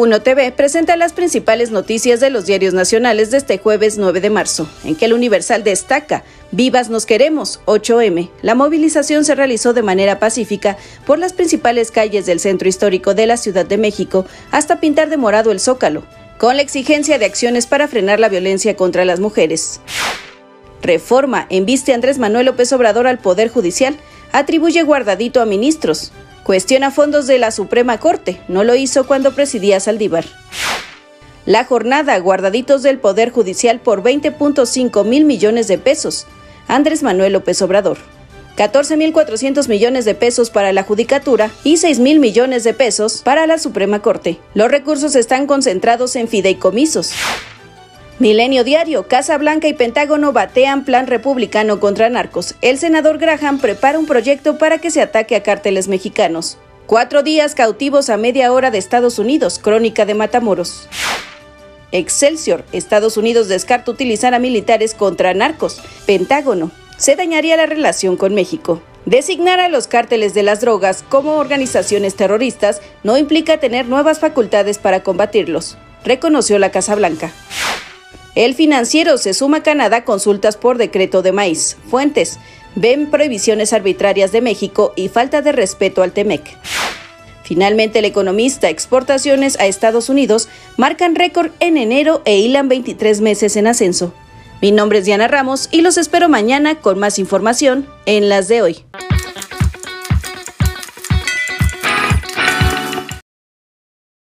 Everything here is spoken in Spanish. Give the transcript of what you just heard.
Uno TV presenta las principales noticias de los diarios nacionales de este jueves 9 de marzo, en que el Universal destaca Vivas nos queremos, 8M. La movilización se realizó de manera pacífica por las principales calles del centro histórico de la Ciudad de México hasta pintar de morado el zócalo, con la exigencia de acciones para frenar la violencia contra las mujeres. Reforma enviste Andrés Manuel López Obrador al Poder Judicial, atribuye guardadito a ministros. Cuestiona fondos de la Suprema Corte, no lo hizo cuando presidía Saldívar. La jornada, guardaditos del Poder Judicial por 20.5 mil millones de pesos. Andrés Manuel López Obrador. 14.400 millones de pesos para la Judicatura y 6 mil millones de pesos para la Suprema Corte. Los recursos están concentrados en fideicomisos. Milenio Diario, Casa Blanca y Pentágono batean plan republicano contra narcos. El senador Graham prepara un proyecto para que se ataque a cárteles mexicanos. Cuatro días cautivos a media hora de Estados Unidos, crónica de Matamoros. Excelsior, Estados Unidos descarta utilizar a militares contra narcos. Pentágono, se dañaría la relación con México. Designar a los cárteles de las drogas como organizaciones terroristas no implica tener nuevas facultades para combatirlos, reconoció la Casa Blanca. El financiero se suma a Canadá consultas por decreto de maíz. Fuentes. Ven prohibiciones arbitrarias de México y falta de respeto al TEMEC. Finalmente, el economista exportaciones a Estados Unidos marcan récord en enero e hilan 23 meses en ascenso. Mi nombre es Diana Ramos y los espero mañana con más información en las de hoy.